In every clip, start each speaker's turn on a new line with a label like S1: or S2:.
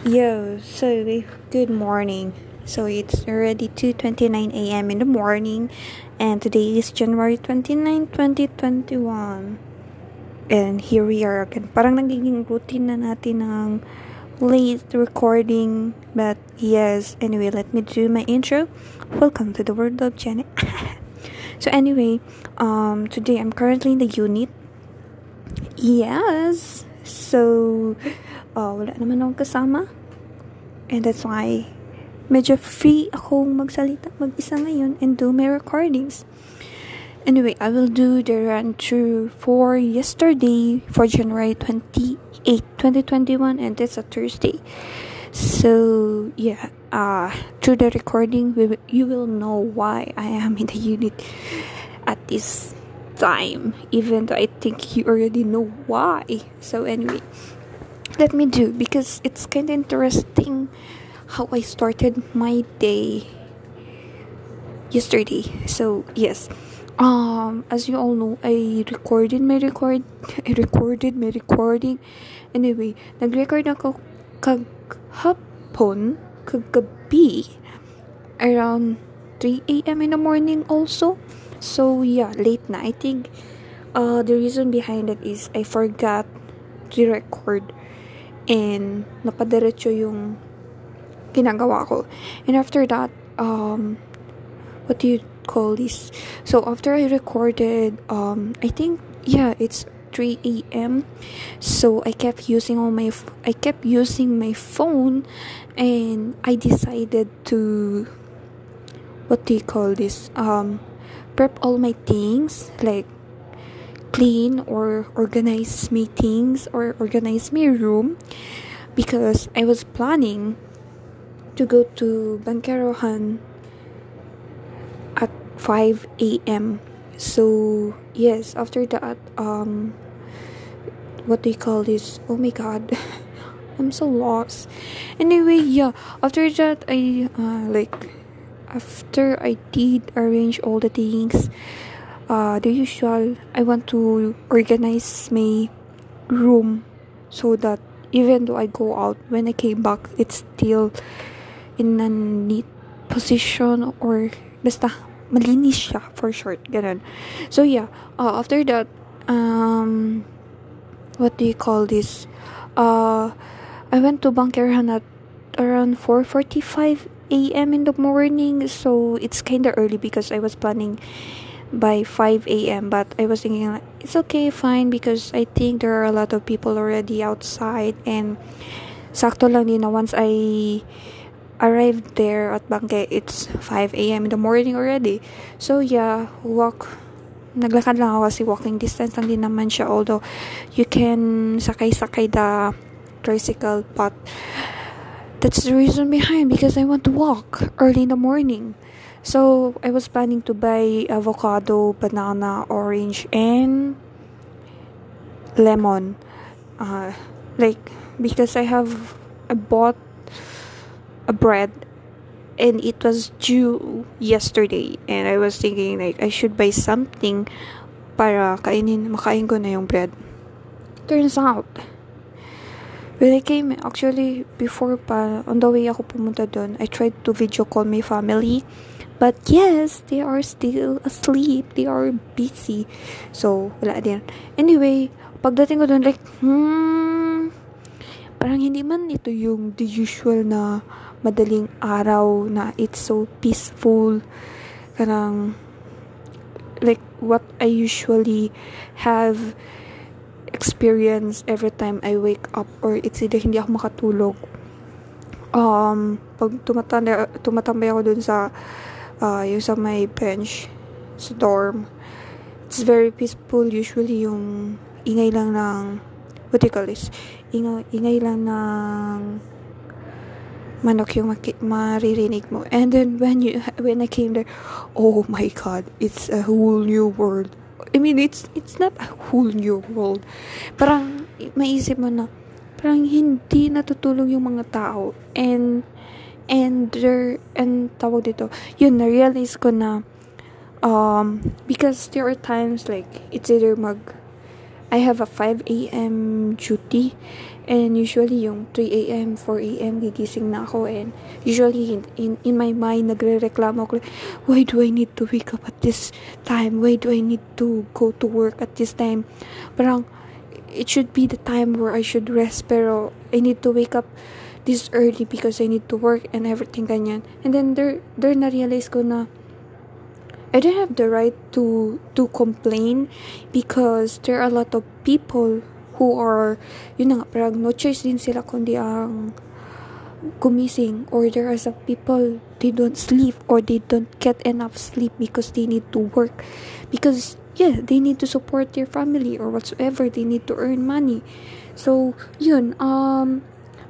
S1: Yo, so good morning. So it's already 2:29 a.m. in the morning and today is January 29, 2021. And here we are again. Parang nagiging routine na natin ng late recording. But yes, anyway, let me do my intro. Welcome to the world of Janet. so anyway, um today I'm currently in the unit. Yes. So uh, wala naman akong kasama. And that's why medyo free akong magsalita mag-isa ngayon and do my recordings. Anyway, I will do the run through for yesterday for January 28, 2021 and it's a Thursday. So, yeah, uh, through the recording, we will, you will know why I am in the unit at this time, even though I think you already know why. So, anyway, let me do because it's kind of interesting how I started my day yesterday. So yes, um, as you all know, I recorded my record. I recorded my recording. Anyway, nag-record ako kaghapon, kagabi, around 3 a.m. in the morning also. So yeah, late na. I think uh, the reason behind it is I forgot to record and napadiretso yung ginagawa ko. And after that, um, what do you call this? So after I recorded, um, I think yeah, it's 3 a.m. So I kept using all my I kept using my phone, and I decided to what do you call this? Um, prep all my things like clean or organize my things or organize my room because I was planning to go to Banquerohan at 5 a.m. So, yes, after that, um, what do you call this? Oh my god, I'm so lost. Anyway, yeah, after that, I, uh, like, after I did arrange all the things, uh, the usual I want to organize my room so that even though I go out when I came back it's still in a neat position or basta malinis siya for short ganun so yeah uh, after that um what do you call this uh I went to Bangkirhan at around 4:45 a.m. in the morning so it's kind of early because I was planning by 5 a.m. But I was thinking it's okay, fine, because I think there are a lot of people already outside and sakto lang din na once I arrived there at Bangke, it's 5 a.m. in the morning already. So yeah, walk naglakad lang ako kasi walking distance lang din naman siya although you can sakay-sakay the tricycle but that's the reason behind because I want to walk early in the morning So I was planning to buy avocado, banana, orange, and lemon. Uh, like because I have I bought a bread and it was due yesterday and I was thinking like I should buy something para kainin makain ko na yung bread. Turns out when I came actually before pa on the way ako pumunta doon I tried to video call my family But yes, they are still asleep. They are busy. So, wala din. Anyway, pagdating ko doon, like, hmm, parang hindi man ito yung the usual na madaling araw na it's so peaceful. Parang, like, what I usually have experience every time I wake up or it's either hindi ako makatulog. Um, pag tumatanda, tumatambay ako dun sa uh, yung sa may bench sa dorm. It's very peaceful. Usually, yung ingay lang ng, what do you call this? Ingay, ingay lang ng manok yung maki- maririnig mo. And then, when you, when I came there, oh my God, it's a whole new world. I mean, it's, it's not a whole new world. Parang, maisip mo na, parang hindi natutulog yung mga tao. And, and there and tawag dito yun na-realize ko na um because there are times like it's either mag I have a 5 a.m. duty and usually yung 3 a.m. 4 a.m. gigising na ako and usually in, in, in my mind nagre-reklamo ko why do I need to wake up at this time why do I need to go to work at this time parang it should be the time where I should rest pero I need to wake up this early because I need to work and everything ganyan. And then there there na realize ko na I don't have the right to to complain because there are a lot of people who are yun na nga parang no choice din sila kundi ang gumising or there are some people they don't sleep or they don't get enough sleep because they need to work. Because yeah they need to support their family or whatsoever. They need to earn money. So yun um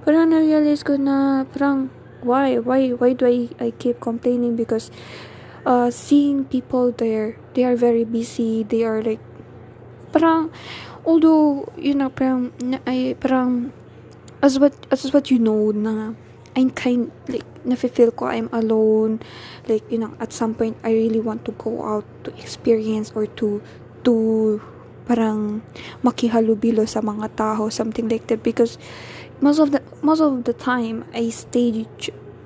S1: parang na-realize ko na parang why why why do I I keep complaining because uh, seeing people there, they are very busy. They are like, parang, although, you know, parang, I, parang, as what, as what you know, na, I'm kind, like, nafe-feel ko I'm alone. Like, you know, at some point, I really want to go out to experience or to, to, parang, makihalubilo sa mga tao, something like that. Because, most of the, most of the time, I stay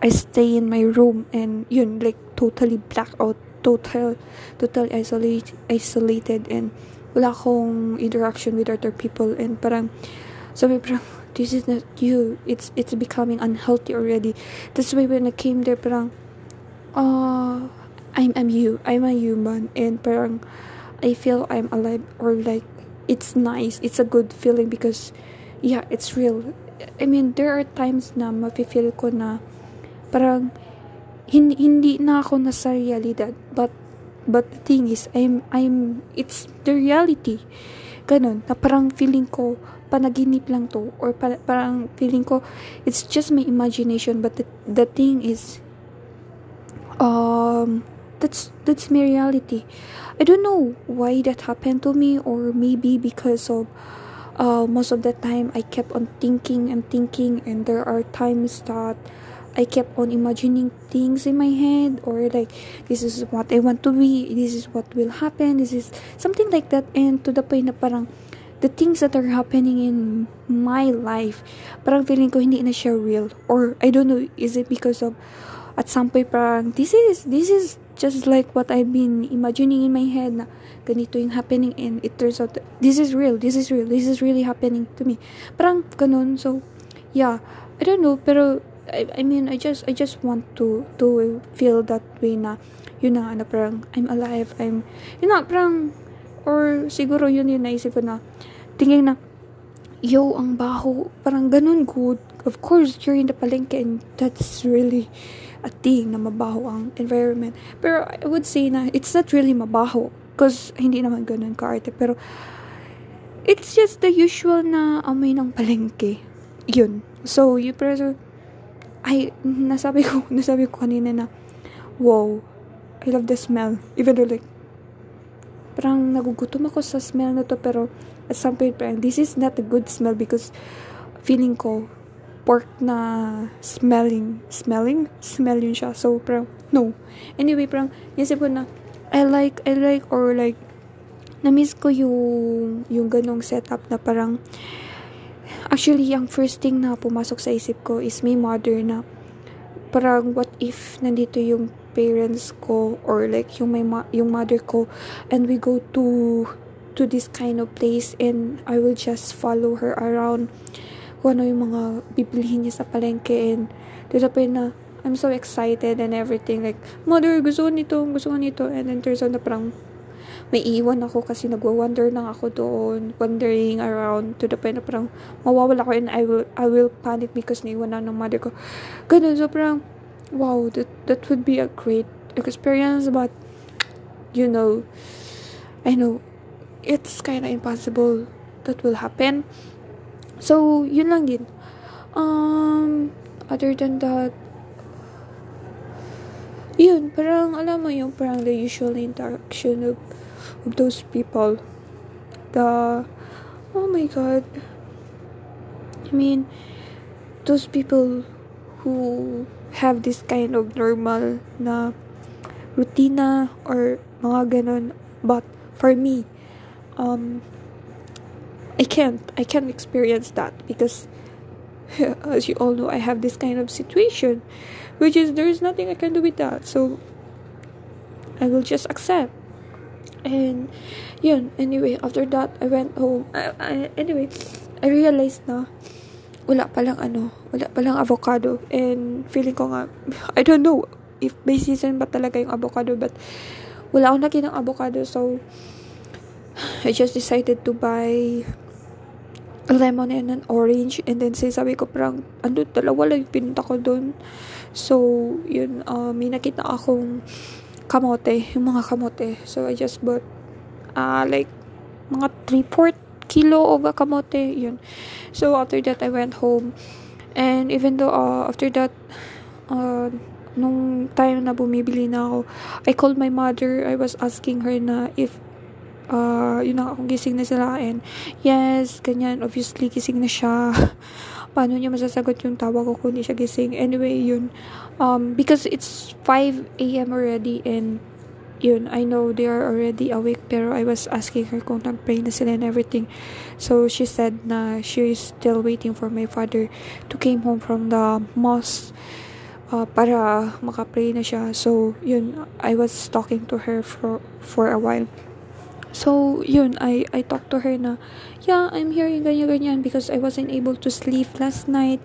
S1: I stay in my room and yun like totally black out total total isolate isolated and wala akong interaction with other people and parang sabi parang this is not you. It's it's becoming unhealthy already. That's why when I came there parang uh I'm I'm you. I'm a human and parang I feel I'm alive or like it's nice. It's a good feeling because yeah it's real I mean there are times na mafe-feel ko na parang hindi, hindi na ako nasa realidad. But but the thing is I'm I'm it's the reality. Ganun na parang feeling ko panaginip lang to or pa, parang feeling ko it's just my imagination. But the, the thing is um that's that's my reality. I don't know why that happened to me or maybe because of uh, most of the time I kept on thinking and thinking and there are times that I kept on imagining things in my head or like this is what I want to be this is what will happen this is something like that and to the point na parang the things that are happening in my life parang feeling ko hindi na siya real or I don't know is it because of at some point parang this is this is just like what I've been imagining in my head na ganito yung happening and it turns out this is real this is real this is really happening to me. Parang ganun so yeah. I don't know pero I, I mean I just I just want to to feel that way na yun na na parang I'm alive I'm yun na parang or siguro yun yung naisip ko na tingin na yo ang baho parang ganun good. Of course during the palengke and that's really a thing na mabaho ang environment. Pero I would say na it's not really mabaho because hindi naman ganun ka-arte. Pero it's just the usual na amoy ng palengke. Yun. So you pero ay, nasabi ko, nasabi ko kanina na, wow, I love the smell. Even though like, parang nagugutom ako sa smell na to, pero at some point, parang, this is not a good smell because feeling ko, pork na smelling, smelling, smell yun siya. So, parang, no. Anyway, parang, naisip ko na, I like, I like, or like, na-miss ko yung, yung ganong setup na parang, Actually, ang first thing na pumasok sa isip ko is may mother na parang what if nandito yung parents ko or like yung may ma- yung mother ko and we go to to this kind of place and I will just follow her around kung ano yung mga bibilihin niya sa palengke and to the point na I'm so excited and everything like mother gusto ko nito gusto ko nito and then turns out na parang may iwan ako kasi nagwa-wonder lang ako doon, wandering around to the point na parang mawawala ko and I will, I will panic because naiwan na ng mother ko. Ganun, so parang, wow, that, that would be a great experience, but, you know, I know, it's kind of impossible that will happen. So, yun lang din. Um, other than that, yun, parang alam mo yung parang the usual interaction of of those people. The oh my god. I mean those people who have this kind of normal na rutina or mga ganon but for me um I can't I can't experience that because as you all know I have this kind of situation which is there is nothing I can do with that. So I will just accept. And yun anyway after that I went home. I, I, anyway I realized na wala palang ano wala palang avocado. And feeling ko nga I don't know if may season ba talaga yung avocado but wala akong nakita ng avocado. So I just decided to buy lemon and an orange and then sabi ko parang ano dalawa lang yung pinunta ko doon so yun uh, may nakita akong kamote yung mga kamote. So I just bought uh, like mga 3 4 kilo of a kamote yun. So after that I went home. And even though uh, after that uh, nung time na bumibili na ako, I called my mother. I was asking her na if uh, yun na kung gising na sila and yes, ganyan, obviously gising na siya. Paano niya masasagot yung tawag ko kung hindi siya gising? Anyway, yun. Um, because it's 5 a.m. already and yun, I know they are already awake pero I was asking her kung nag-pray na sila and everything. So, she said na she is still waiting for my father to came home from the mosque uh, para makapray na siya. So, yun, I was talking to her for, for a while. So, yun, I, I talked to her na, yeah, I'm here, ganyan, ganyan, because I wasn't able to sleep last night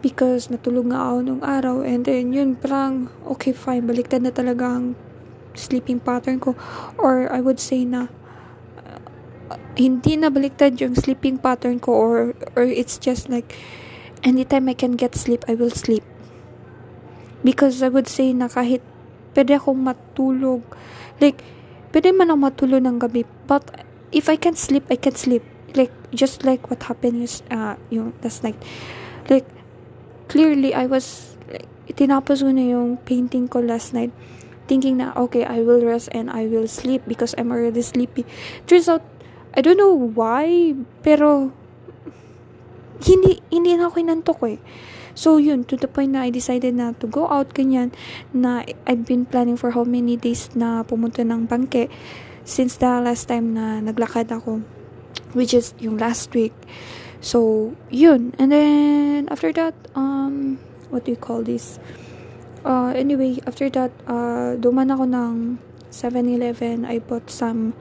S1: because natulog nga ako nung araw. And then, yun, parang, okay, fine, baliktad na talaga ang sleeping pattern ko. Or, I would say na, uh, hindi na baliktad yung sleeping pattern ko or, or it's just like, anytime I can get sleep, I will sleep. Because I would say na kahit pwede akong matulog, like, pwede man ako matulog ng gabi, but if I can sleep, I can sleep. Like, just like what happened is, uh, yung last night. Like, clearly, I was, like, tinapos ko na yung painting ko last night, thinking na, okay, I will rest and I will sleep because I'm already sleepy. Turns out, I don't know why, pero, hindi, hindi na ako inantok eh. So, yun, to the point na I decided na to go out, ganyan, na I've been planning for how many days na pumunta ng bangke since the last time na naglakad ako, which is yung last week. So, yun. And then, after that, um, what do you call this? Uh, anyway, after that, uh, duman ako ng 7-Eleven. I bought some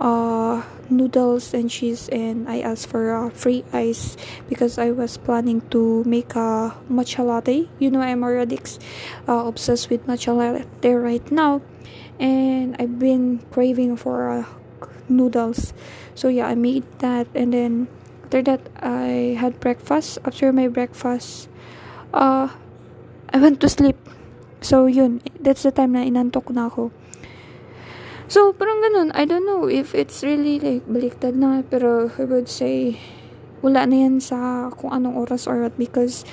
S1: uh, noodles and cheese and I asked for uh, free ice because I was planning to make a matcha latte. You know I'm already uh, obsessed with matcha latte right now and I've been craving for uh, noodles. So yeah, I made that and then after that I had breakfast. After my breakfast, uh, I went to sleep. So yun, that's the time na inantok na ako. So, parang ganun. I don't know if it's really like baliktad na. Pero I would say, wala na yan sa kung anong oras or what. Because,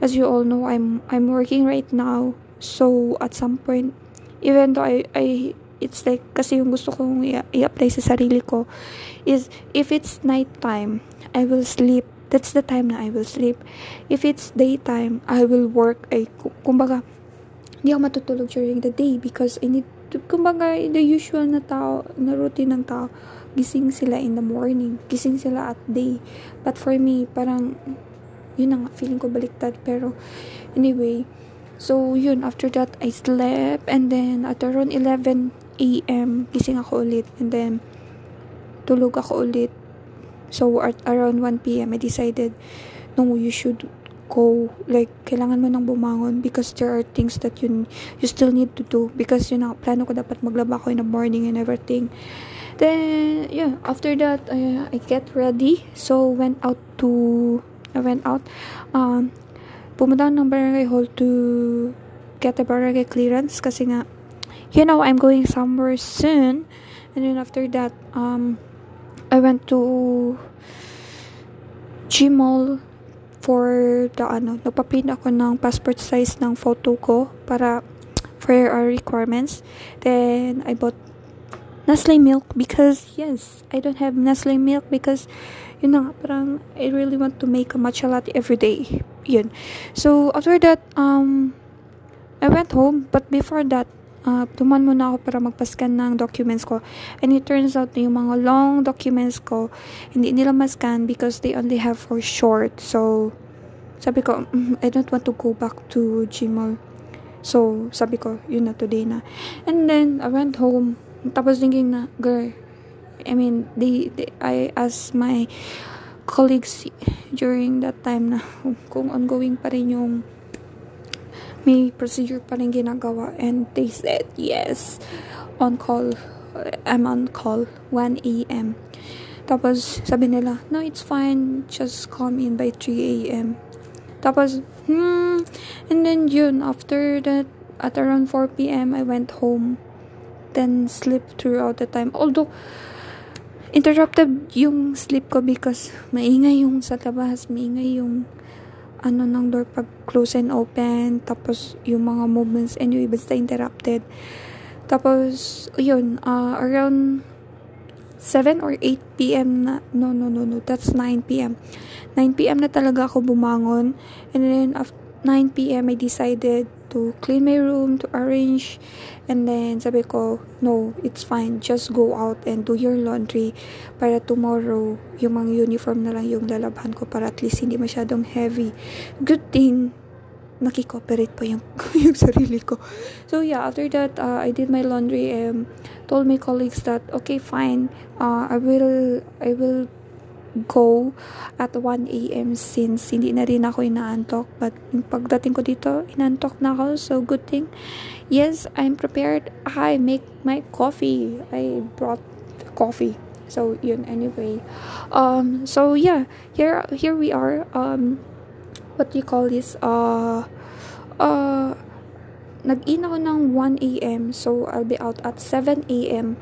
S1: as you all know, I'm, I'm working right now. So, at some point, even though I, I it's like, kasi yung gusto kong i-apply sa sarili ko, is, if it's night time, I will sleep. That's the time na I will sleep. If it's daytime, I will work. Ay, kumbaga, hindi ako matutulog during the day because I need kumbaga, the usual na tao, na routine ng tao, gising sila in the morning, gising sila at day. But for me, parang, yun na nga, feeling ko baliktad. Pero, anyway, so, yun, after that, I slept, and then, at around 11 a.m., gising ako ulit, and then, tulog ako ulit. So, at around 1 p.m., I decided, no, you should go. Like kailangan mo nang bumangon because there are things that you you still need to do because yun know, plano ko dapat maglaba ko in the morning and everything. Then yeah after that uh, I get ready. So went out to I went out um pumunta ng barangay hall to get the barangay clearance kasi nga you know I'm going somewhere soon. And then after that um I went to Gmall for the ano, nagpaprint ako ng passport size ng photo ko para for our requirements. Then I bought Nestle milk because yes, I don't have Nestle milk because yun na parang I really want to make a matcha latte every day. Yun. So after that, um, I went home, but before that, uh, tuman muna ako para magpascan ng documents ko. And it turns out yung mga long documents ko, hindi nila mascan because they only have for short. So, sabi ko, mm, I don't want to go back to Gmail. So, sabi ko, yun na today na. And then, I went home. Tapos thinking na, girl, I mean, they, they I asked my colleagues during that time na kung ongoing pa rin yung may procedure pa rin ginagawa and they said yes on call I'm on call 1 a.m. Tapos sabi nila no it's fine just come in by 3 a.m. Tapos hmm and then yun after that at around 4 p.m. I went home then sleep throughout the time although interrupted yung sleep ko because maingay yung sa labas maingay yung ano ng door pag close and open tapos yung mga movements anyway basta interrupted tapos yun uh, around 7 or 8 p.m. na no no no no that's 9 p.m. 9 p.m. na talaga ako bumangon and then after 9 p.m. I decided to clean my room, to arrange. And then, sabi ko, no, it's fine. Just go out and do your laundry para tomorrow, yung mga uniform na lang yung lalabhan ko para at least hindi masyadong heavy. Good thing, nakikooperate pa yung, yung sarili ko. So, yeah, after that, uh, I did my laundry and told my colleagues that, okay, fine, uh, I will, I will go at 1 a.m. since hindi na rin ako inaantok. But pagdating ko dito, inantok na ako. So, good thing. Yes, I'm prepared. I make my coffee. I brought coffee. So, yun, anyway. Um, so, yeah. Here, here we are. Um, what do you call this? Uh, uh, nag-in ako ng 1 a.m. So, I'll be out at 7 a.m.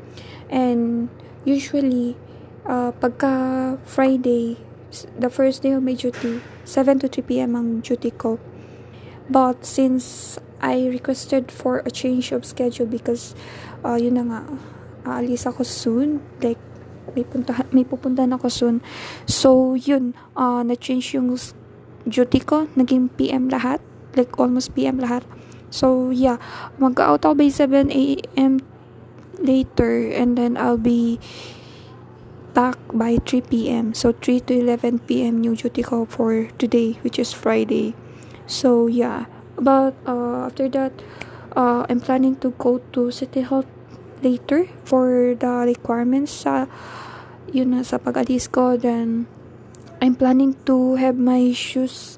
S1: And, usually, uh, pagka Friday, the first day of my duty, 7 to 3 p.m. ang duty ko. But since I requested for a change of schedule because uh, yun na nga, aalis ako soon. Like, may, punta, may pupuntahan ako soon. So, yun, uh, na-change yung duty ko. Naging PM lahat. Like, almost PM lahat. So, yeah, mag-out ako by 7 a.m. later and then I'll be back by 3 p.m. So 3 to 11 p.m. new duty ko for today, which is Friday. So yeah, but uh, after that, uh, I'm planning to go to City Hall later for the requirements sa yun na sa pag-alis ko. Then I'm planning to have my shoes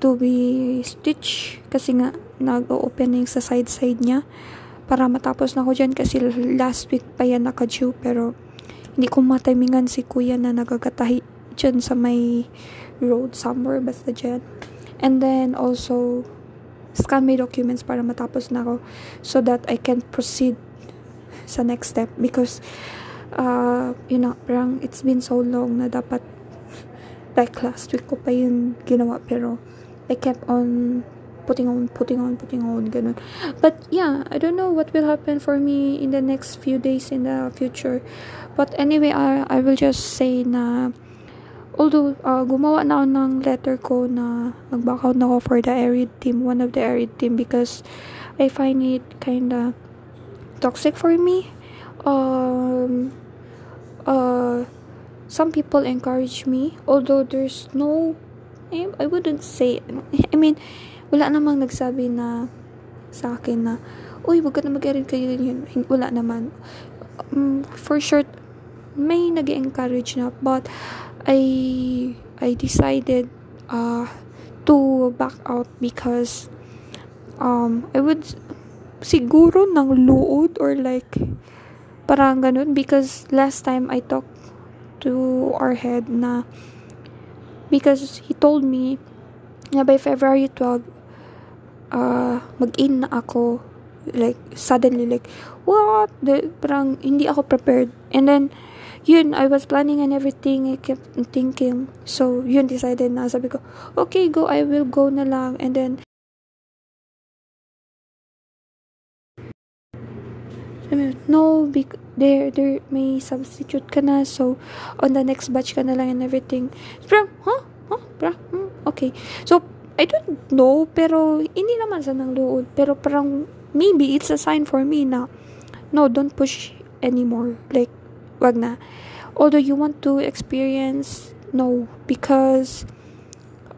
S1: to be stitched kasi nga nag-open na yung sa side-side niya para matapos na ako dyan kasi last week pa yan naka-due pero hindi ko matimingan si kuya na nagagatahi dyan sa may road somewhere, basta dyan. And then, also, scan my documents para matapos na ako so that I can proceed sa next step because uh, you know, parang it's been so long na dapat like last week ko pa yun ginawa pero I kept on putting on, putting on, putting on, ganun. But yeah, I don't know what will happen for me in the next few days in the future. But anyway, I, I will just say na although uh, gumawa na ako ng letter ko na nag-back out na ako for the arid team, one of the arid team because I find it kinda toxic for me. Um, uh, some people encourage me, although there's no, I wouldn't say, I mean, wala namang nagsabi na sa akin na, uy, wag ka na mag-arid kayo yun. Wala naman. Um, for sure, may nag encourage na but I I decided uh to back out because um I would siguro ng load or like parang ganun because last time I talked to our head na because he told me na by February 12 uh, mag-in na ako like suddenly like what the parang hindi ako prepared and then yun, I was planning and everything. I kept thinking. So, yun, decided na. Sabi ko, okay, go, I will go na lang. And then, no, bec- there, there, may substitute ka na. So, on the next batch ka na lang and everything. Bro, huh? Huh? Hmm? Okay. So, I don't know, pero hindi naman sa nang lood. Pero parang maybe it's a sign for me na no don't push anymore. Like wag na. Although you want to experience no because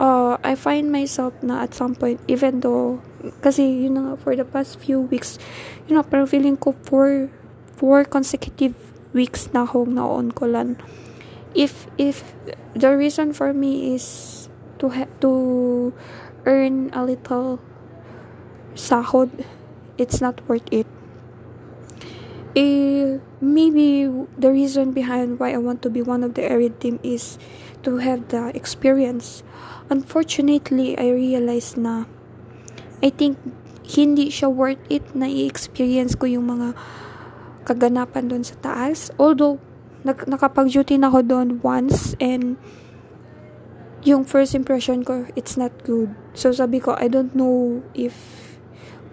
S1: uh, I find myself na at some point even though kasi you know for the past few weeks you know parang feeling ko for four consecutive weeks na akong naon ko lan if if the reason for me is to ha- to earn a little sahod it's not worth it eh, maybe the reason behind why I want to be one of the area team is to have the experience. Unfortunately, I realized na I think hindi siya worth it na i-experience ko yung mga kaganapan doon sa taas. Although, nak- nakapag-duty na ako doon once and yung first impression ko, it's not good. So, sabi ko, I don't know if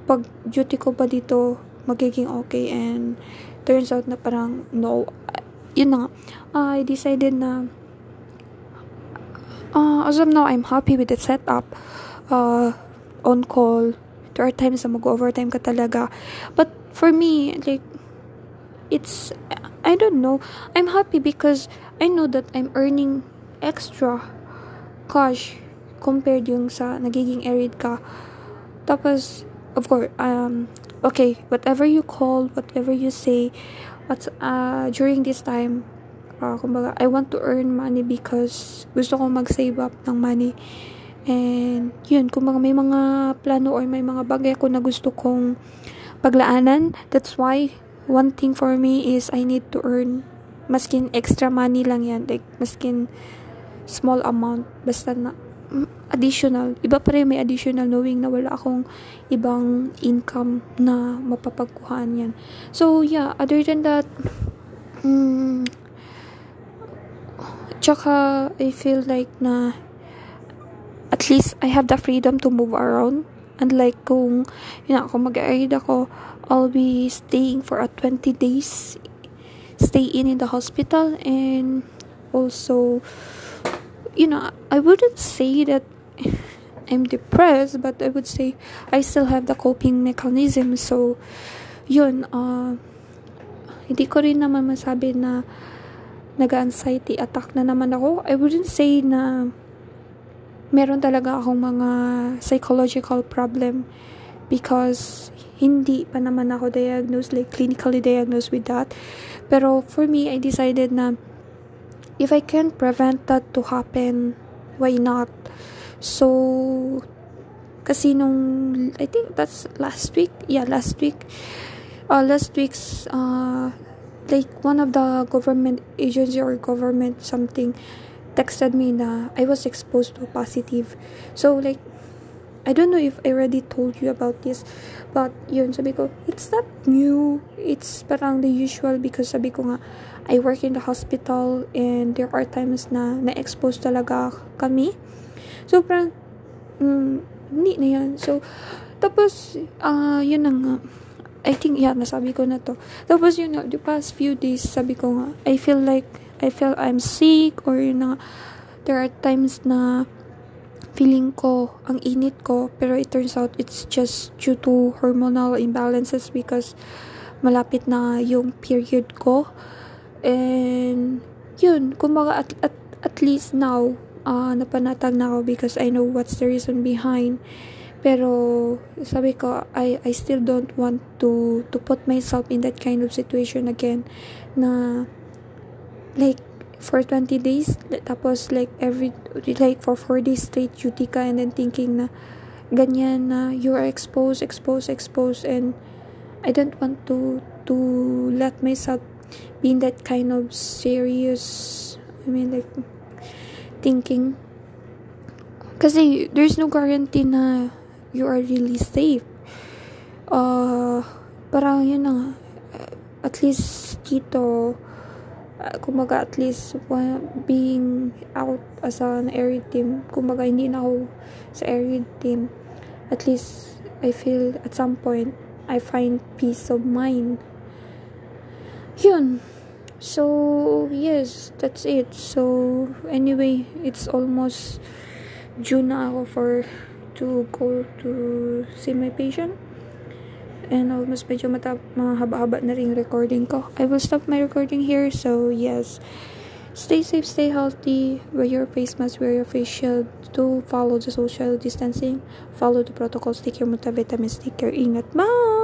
S1: pag duty ko pa dito, magiging okay. And turns out na parang no. Yun na nga. Uh, I decided na uh, as of now I'm happy with the setup uh, on call. There are times na mag-overtime ka talaga. But for me like it's I don't know. I'm happy because I know that I'm earning extra cash compared yung sa nagiging arid ka tapos of course um okay, whatever you call, whatever you say, but uh, during this time, uh, kumbaga, I want to earn money because gusto ko mag-save up ng money. And, yun, kumbaga may mga plano or may mga bagay ako na gusto kong paglaanan. That's why, one thing for me is I need to earn maskin extra money lang yan. Like, maskin small amount. Basta na, additional. Iba pa rin may additional knowing na wala akong ibang income na mapapagkuhaan yan. So, yeah, other than that, mm, tsaka, I feel like na at least I have the freedom to move around. Unlike kung, yun know, mag-aid ako, I'll be staying for a 20 days stay in in the hospital and also you know, I wouldn't say that I'm depressed, but I would say I still have the coping mechanism. So, yun, uh, hindi ko rin naman masabi na nag-anxiety attack na naman ako. I wouldn't say na meron talaga akong mga psychological problem because hindi pa naman ako diagnosed, like clinically diagnosed with that. Pero for me, I decided na if I can prevent that to happen, why not? So, kasi nung, I think that's last week, yeah, last week, uh, last week's, uh, like one of the government agency or government something texted me na I was exposed to positive. So, like, I don't know if I already told you about this, but yun, sabi ko, it's not new. It's parang the usual because sabi ko nga, I work in the hospital and there are times na na-expose talaga kami. So, parang, mm, hindi na yan. So, tapos, uh, yun na nga. I think, yeah, nasabi ko na to. Tapos, yun nga, the past few days, sabi ko nga, I feel like, I feel I'm sick or yun na, there are times na feeling ko ang init ko pero it turns out it's just due to hormonal imbalances because malapit na yung period ko And, yun, kumbaga at, at, at least now, uh, napanatag na ako because I know what's the reason behind. Pero, sabi ko, I, I still don't want to, to put myself in that kind of situation again. Na, like, for 20 days, tapos, like, every, like, for 4 days straight duty ka and then thinking na, ganyan na, you are exposed, exposed, exposed, and I don't want to, to let myself being that kind of serious I mean like thinking. Kasi there's no guarantee na you are really safe. Uh parang yun na at least dito uh, kumaga at least being out as an area team kumaga hindi na ako sa area team. At least I feel at some point I find peace of mind yun so yes that's it so anyway it's almost June na ako for to go to see my patient And almost medyo mata mahaba-haba na rin recording ko. I will stop my recording here. So, yes. Stay safe, stay healthy. Wear your face mask, wear your face shield. Do follow the social distancing. Follow the protocols. Take your multivitamins. Take care. Ingat. Bye!